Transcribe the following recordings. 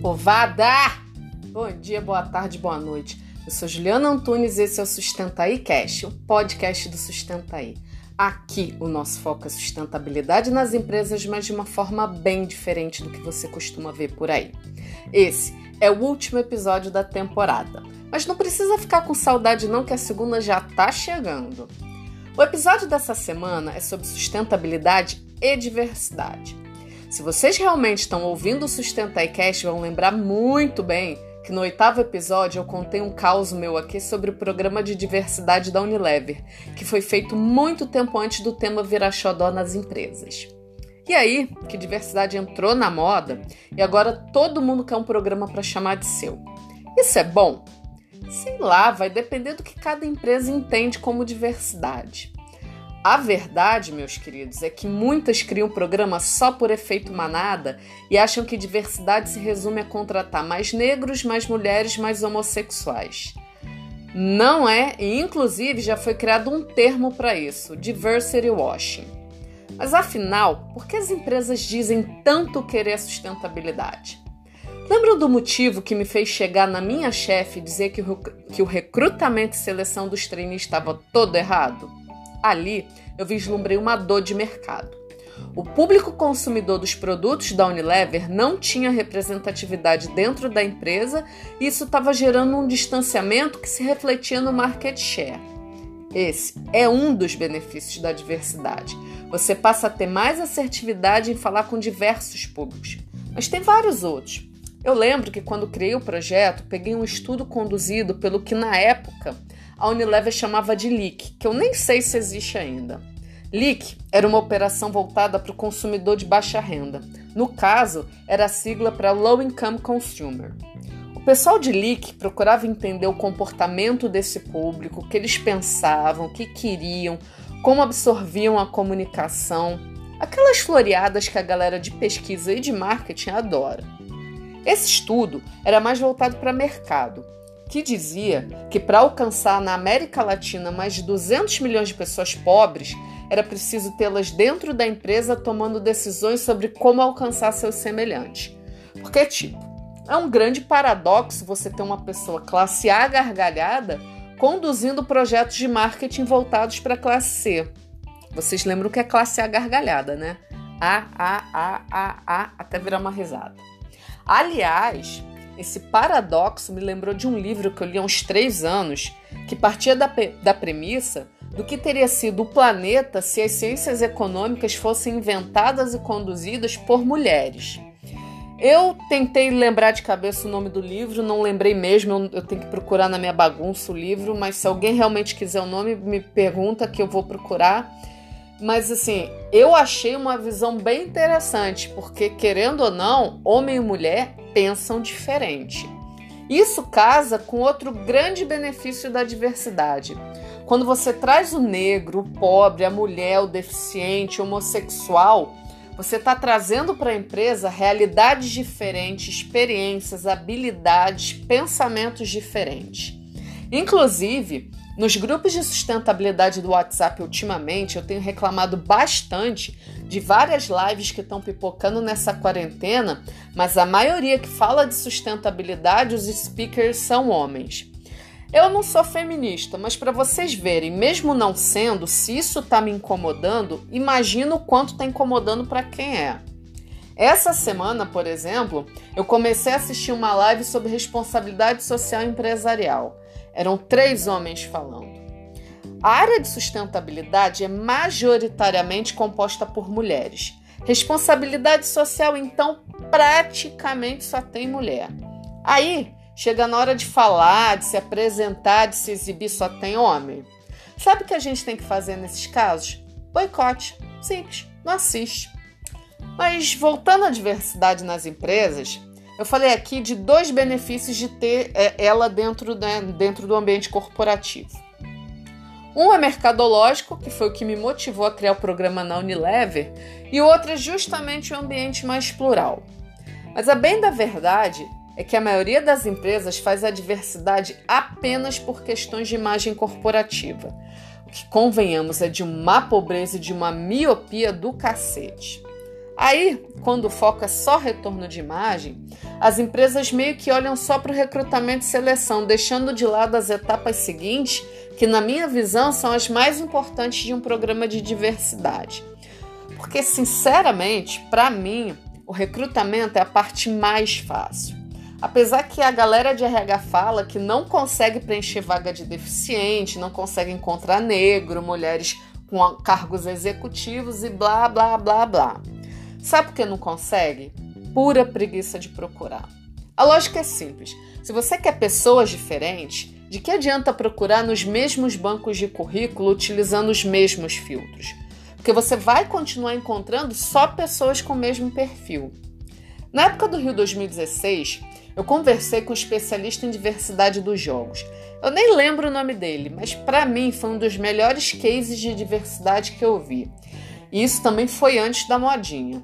Povada! Bom dia, boa tarde, boa noite. Eu sou Juliana Antunes e esse é o Sustentaí Cash, o podcast do Sustentaí. Aqui o nosso foco é sustentabilidade nas empresas, mas de uma forma bem diferente do que você costuma ver por aí. Esse é o último episódio da temporada, mas não precisa ficar com saudade não que a segunda já tá chegando. O episódio dessa semana é sobre sustentabilidade e diversidade. Se vocês realmente estão ouvindo o Sustenta Cast, vão lembrar muito bem que no oitavo episódio eu contei um caos meu aqui sobre o programa de diversidade da Unilever, que foi feito muito tempo antes do tema virar xodó nas empresas. E aí, que diversidade entrou na moda e agora todo mundo quer um programa para chamar de seu. Isso é bom? Sei lá, vai depender do que cada empresa entende como diversidade. A verdade, meus queridos, é que muitas criam programa só por efeito manada e acham que diversidade se resume a contratar mais negros, mais mulheres, mais homossexuais. Não é, e inclusive já foi criado um termo para isso, diversity washing. Mas afinal, por que as empresas dizem tanto querer a sustentabilidade? Lembram do motivo que me fez chegar na minha chefe e dizer que o, que o recrutamento e seleção dos trainees estava todo errado? Ali eu vislumbrei uma dor de mercado. O público consumidor dos produtos da Unilever não tinha representatividade dentro da empresa e isso estava gerando um distanciamento que se refletia no market share. Esse é um dos benefícios da diversidade. Você passa a ter mais assertividade em falar com diversos públicos. Mas tem vários outros. Eu lembro que quando criei o projeto, peguei um estudo conduzido pelo que na época a Unilever chamava de LEAK, que eu nem sei se existe ainda. LEAK era uma operação voltada para o consumidor de baixa renda. No caso, era a sigla para Low Income Consumer. O pessoal de LEAK procurava entender o comportamento desse público, o que eles pensavam, o que queriam, como absorviam a comunicação, aquelas floreadas que a galera de pesquisa e de marketing adora. Esse estudo era mais voltado para mercado, que dizia que para alcançar na América Latina mais de 200 milhões de pessoas pobres, era preciso tê-las dentro da empresa tomando decisões sobre como alcançar seus semelhantes. Porque, tipo, é um grande paradoxo você ter uma pessoa classe A gargalhada conduzindo projetos de marketing voltados para a classe C. Vocês lembram que é classe A gargalhada, né? A, A, A, A, A, até virar uma risada. Aliás, esse paradoxo me lembrou de um livro que eu li há uns três anos, que partia da, da premissa do que teria sido o planeta se as ciências econômicas fossem inventadas e conduzidas por mulheres. Eu tentei lembrar de cabeça o nome do livro, não lembrei mesmo, eu, eu, tenho que procurar na minha bagunça o livro, mas se alguém realmente quiser o nome, me pergunta que eu vou procurar. Mas assim, eu achei uma visão bem interessante, porque querendo ou não, homem e mulher pensam diferente. Isso casa com outro grande benefício da diversidade. Quando você traz o negro, o pobre, a mulher, o deficiente, o homossexual, você está trazendo para a empresa realidades diferentes, experiências, habilidades, pensamentos diferentes. Inclusive, nos grupos de sustentabilidade do WhatsApp, ultimamente, eu tenho reclamado bastante de várias lives que estão pipocando nessa quarentena, mas a maioria que fala de sustentabilidade, os speakers são homens. Eu não sou feminista, mas para vocês verem, mesmo não sendo, se isso está me incomodando, imagina o quanto está incomodando para quem é. Essa semana, por exemplo, eu comecei a assistir uma live sobre responsabilidade social empresarial. Eram três homens falando. A área de sustentabilidade é majoritariamente composta por mulheres. Responsabilidade social, então, praticamente só tem mulher. Aí, chega na hora de falar, de se apresentar, de se exibir, só tem homem. Sabe o que a gente tem que fazer nesses casos? Boicote. Simples, não assiste. Mas voltando à diversidade nas empresas, eu falei aqui de dois benefícios de ter é, ela dentro, né, dentro do ambiente corporativo. Um é mercadológico, que foi o que me motivou a criar o programa na Unilever, e o outro é justamente o ambiente mais plural. Mas a bem da verdade é que a maioria das empresas faz a diversidade apenas por questões de imagem corporativa. O que convenhamos é de uma pobreza e de uma miopia do cacete. Aí, quando o foco é só retorno de imagem, as empresas meio que olham só para o recrutamento e seleção, deixando de lado as etapas seguintes, que, na minha visão, são as mais importantes de um programa de diversidade. Porque, sinceramente, para mim, o recrutamento é a parte mais fácil. Apesar que a galera de RH fala que não consegue preencher vaga de deficiente, não consegue encontrar negro, mulheres com cargos executivos e blá blá blá blá. Sabe por que não consegue? Pura preguiça de procurar. A lógica é simples. Se você quer pessoas diferentes, de que adianta procurar nos mesmos bancos de currículo utilizando os mesmos filtros? Porque você vai continuar encontrando só pessoas com o mesmo perfil. Na época do Rio 2016, eu conversei com um especialista em diversidade dos jogos. Eu nem lembro o nome dele, mas para mim foi um dos melhores cases de diversidade que eu vi. E isso também foi antes da modinha.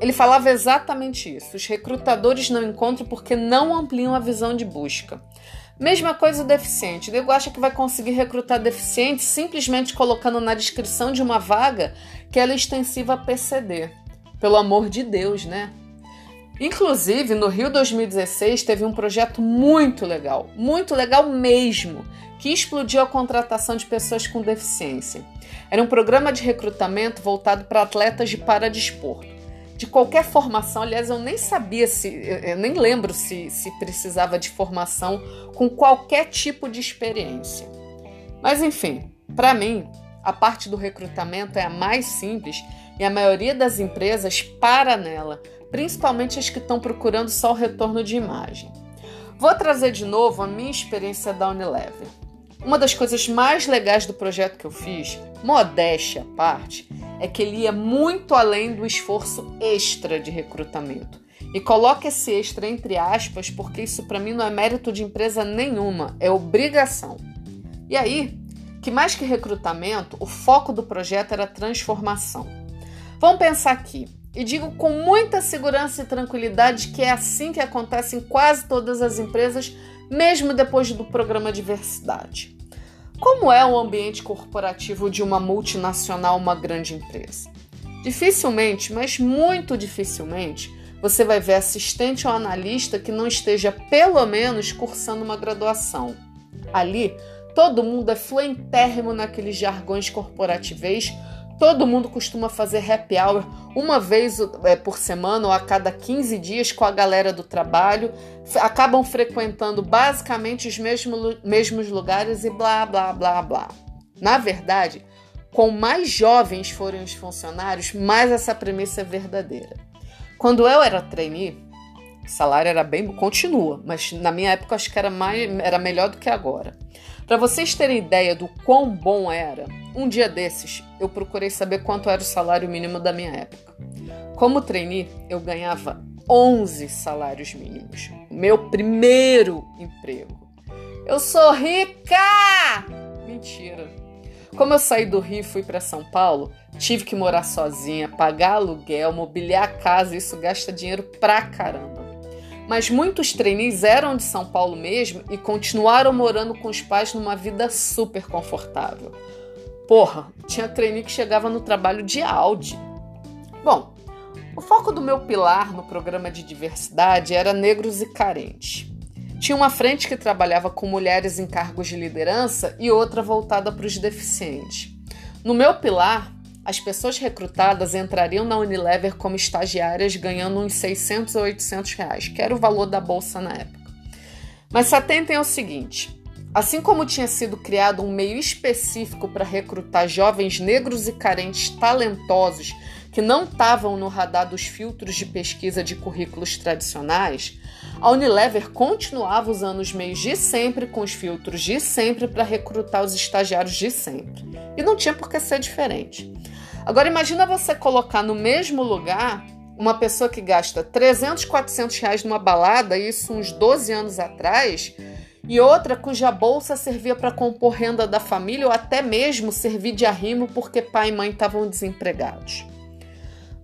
Ele falava exatamente isso. Os recrutadores não encontram porque não ampliam a visão de busca. Mesma coisa o deficiente. O nego acha que vai conseguir recrutar deficiente simplesmente colocando na descrição de uma vaga que ela é extensiva a PCD. Pelo amor de Deus, né? Inclusive, no Rio 2016 teve um projeto muito legal, muito legal mesmo, que explodiu a contratação de pessoas com deficiência. Era um programa de recrutamento voltado para atletas de paradesporto. De qualquer formação, aliás, eu nem sabia se, eu nem lembro se, se precisava de formação com qualquer tipo de experiência. Mas enfim, para mim, a parte do recrutamento é a mais simples e a maioria das empresas para nela principalmente as que estão procurando só o retorno de imagem. Vou trazer de novo a minha experiência da Unilever. Uma das coisas mais legais do projeto que eu fiz, modéstia à parte, é que ele ia muito além do esforço extra de recrutamento. E coloque esse extra entre aspas, porque isso para mim não é mérito de empresa nenhuma, é obrigação. E aí, que mais que recrutamento, o foco do projeto era transformação. Vamos pensar aqui. E digo com muita segurança e tranquilidade que é assim que acontece em quase todas as empresas, mesmo depois do programa Diversidade. Como é o ambiente corporativo de uma multinacional, uma grande empresa? Dificilmente, mas muito dificilmente, você vai ver assistente ou analista que não esteja pelo menos cursando uma graduação. Ali, todo mundo é fluentérrimo naqueles jargões corporativês Todo mundo costuma fazer happy hour uma vez é, por semana ou a cada 15 dias com a galera do trabalho. Acabam frequentando basicamente os mesmos, mesmos lugares e blá, blá, blá, blá. Na verdade, com mais jovens forem os funcionários, mais essa premissa é verdadeira. Quando eu era trainee, o salário era bem. continua, mas na minha época acho que era, mais, era melhor do que agora. Para vocês terem ideia do quão bom era, um dia desses eu procurei saber quanto era o salário mínimo da minha época. Como trainee, eu ganhava 11 salários mínimos. Meu primeiro emprego. Eu sou rica! Mentira. Como eu saí do Rio e fui para São Paulo, tive que morar sozinha, pagar aluguel, mobiliar a casa, isso gasta dinheiro pra caramba mas muitos trainees eram de São Paulo mesmo e continuaram morando com os pais numa vida super confortável. Porra, tinha trainee que chegava no trabalho de Audi. Bom, o foco do meu pilar no programa de diversidade era negros e carentes. Tinha uma frente que trabalhava com mulheres em cargos de liderança e outra voltada para os deficientes. No meu pilar, as pessoas recrutadas entrariam na Unilever como estagiárias ganhando uns 600 ou 800 reais, que era o valor da bolsa na época. Mas se atentem ao seguinte: assim como tinha sido criado um meio específico para recrutar jovens negros e carentes talentosos que não estavam no radar dos filtros de pesquisa de currículos tradicionais, a Unilever continuava usando os meios de sempre com os filtros de sempre para recrutar os estagiários de sempre. E não tinha por que ser diferente. Agora imagina você colocar no mesmo lugar uma pessoa que gasta 300, 400 reais numa balada, isso uns 12 anos atrás, e outra cuja bolsa servia para compor renda da família ou até mesmo servir de arrimo porque pai e mãe estavam desempregados.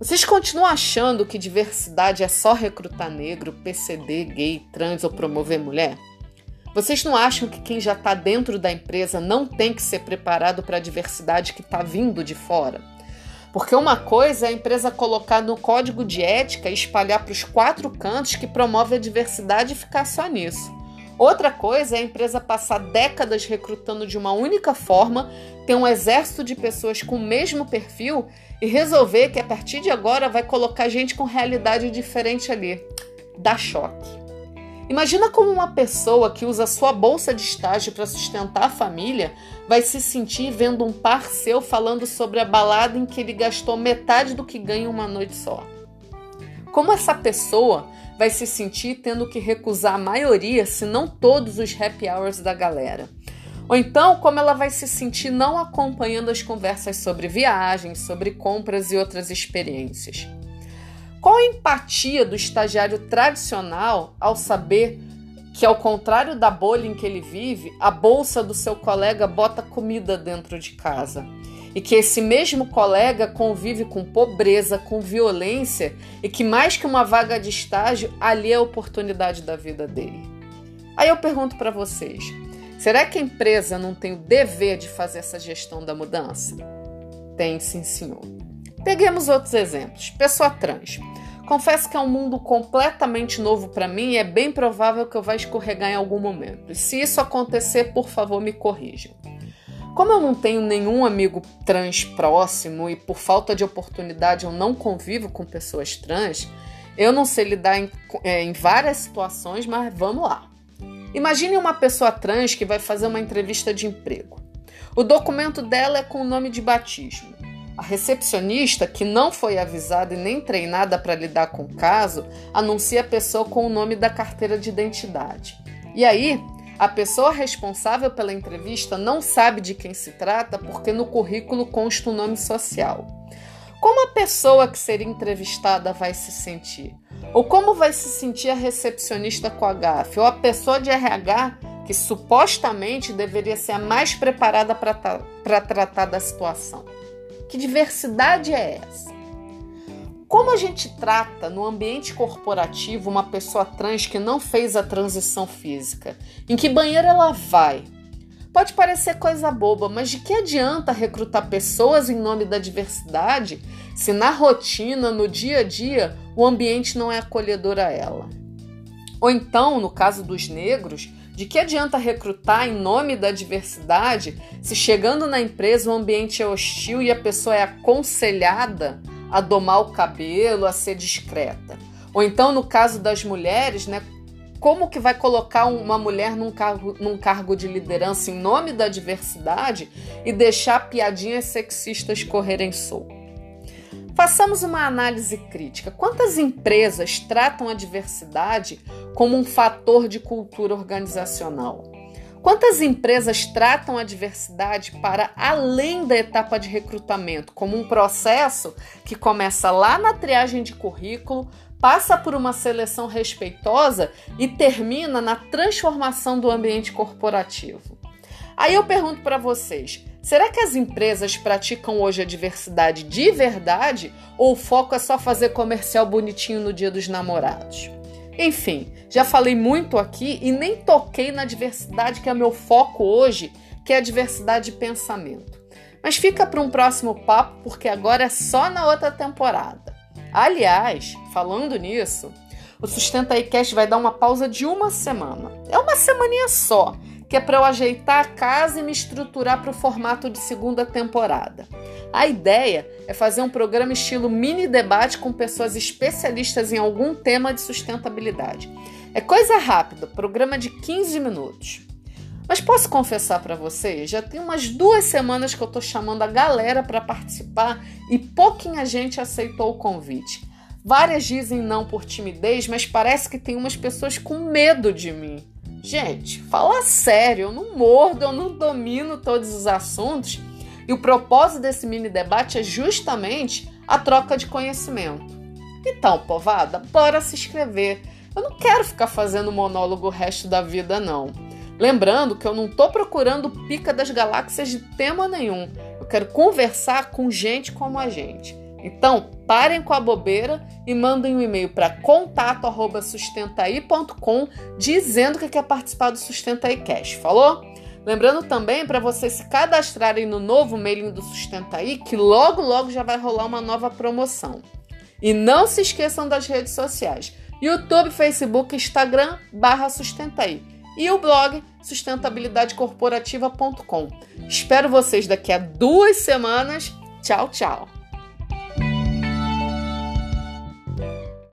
Vocês continuam achando que diversidade é só recrutar negro, PCD, gay, trans ou promover mulher? Vocês não acham que quem já está dentro da empresa não tem que ser preparado para a diversidade que está vindo de fora? Porque uma coisa é a empresa colocar no código de ética e espalhar para os quatro cantos que promove a diversidade e ficar só nisso. Outra coisa é a empresa passar décadas recrutando de uma única forma, ter um exército de pessoas com o mesmo perfil e resolver que a partir de agora vai colocar gente com realidade diferente ali. Dá choque. Imagina como uma pessoa que usa sua bolsa de estágio para sustentar a família vai se sentir vendo um par seu falando sobre a balada em que ele gastou metade do que ganha uma noite só. Como essa pessoa vai se sentir tendo que recusar a maioria, se não todos os happy hours da galera? Ou então, como ela vai se sentir não acompanhando as conversas sobre viagens, sobre compras e outras experiências? Qual a empatia do estagiário tradicional ao saber que, ao contrário da bolha em que ele vive, a bolsa do seu colega bota comida dentro de casa? E que esse mesmo colega convive com pobreza, com violência e que, mais que uma vaga de estágio, ali é a oportunidade da vida dele. Aí eu pergunto para vocês: será que a empresa não tem o dever de fazer essa gestão da mudança? Tem, sim, senhor. Peguemos outros exemplos. Pessoa trans. Confesso que é um mundo completamente novo para mim e é bem provável que eu vá escorregar em algum momento. E se isso acontecer, por favor, me corrijam. Como eu não tenho nenhum amigo trans próximo e por falta de oportunidade eu não convivo com pessoas trans, eu não sei lidar em, é, em várias situações, mas vamos lá. Imagine uma pessoa trans que vai fazer uma entrevista de emprego. O documento dela é com o nome de batismo. A recepcionista, que não foi avisada e nem treinada para lidar com o caso, anuncia a pessoa com o nome da carteira de identidade. E aí, a pessoa responsável pela entrevista não sabe de quem se trata porque no currículo consta o um nome social. Como a pessoa que seria entrevistada vai se sentir? Ou como vai se sentir a recepcionista com a GAF? Ou a pessoa de RH que supostamente deveria ser a mais preparada para tratar da situação? Que diversidade é essa? Como a gente trata no ambiente corporativo uma pessoa trans que não fez a transição física? Em que banheiro ela vai? Pode parecer coisa boba, mas de que adianta recrutar pessoas em nome da diversidade se na rotina, no dia a dia, o ambiente não é acolhedor a ela? Ou então, no caso dos negros, de que adianta recrutar em nome da diversidade se chegando na empresa o ambiente é hostil e a pessoa é aconselhada a domar o cabelo, a ser discreta? Ou então, no caso das mulheres, né, como que vai colocar uma mulher num cargo, num cargo de liderança em nome da diversidade e deixar piadinhas sexistas correrem solto? Façamos uma análise crítica. Quantas empresas tratam a diversidade como um fator de cultura organizacional? Quantas empresas tratam a diversidade para além da etapa de recrutamento, como um processo que começa lá na triagem de currículo, passa por uma seleção respeitosa e termina na transformação do ambiente corporativo? Aí eu pergunto para vocês: será que as empresas praticam hoje a diversidade de verdade ou o foco é só fazer comercial bonitinho no dia dos namorados? Enfim, já falei muito aqui e nem toquei na diversidade que é meu foco hoje, que é a diversidade de pensamento. Mas fica para um próximo papo, porque agora é só na outra temporada. Aliás, falando nisso, o Sustenta aí Cast vai dar uma pausa de uma semana. É uma semaninha só que é para eu ajeitar a casa e me estruturar para o formato de segunda temporada. A ideia é fazer um programa estilo mini debate com pessoas especialistas em algum tema de sustentabilidade. É coisa rápida, programa de 15 minutos. Mas posso confessar para vocês, já tem umas duas semanas que eu estou chamando a galera para participar e pouquinha gente aceitou o convite. Várias dizem não por timidez, mas parece que tem umas pessoas com medo de mim. Gente, fala sério, eu não mordo, eu não domino todos os assuntos. E o propósito desse mini debate é justamente a troca de conhecimento. Então, povada, bora se inscrever. Eu não quero ficar fazendo monólogo o resto da vida, não. Lembrando que eu não estou procurando pica das galáxias de tema nenhum. Eu quero conversar com gente como a gente. Então, parem com a bobeira e mandem um e-mail para contato@sustentaí.com dizendo que quer participar do Sustenta aí Cash. Falou? Lembrando também para vocês se cadastrarem no novo mailing do Sustenta aí, que logo logo já vai rolar uma nova promoção. E não se esqueçam das redes sociais: YouTube, Facebook, Instagram, barra Sustenta aí. E o blog sustentabilidadecorporativa.com. Espero vocês daqui a duas semanas. Tchau, tchau!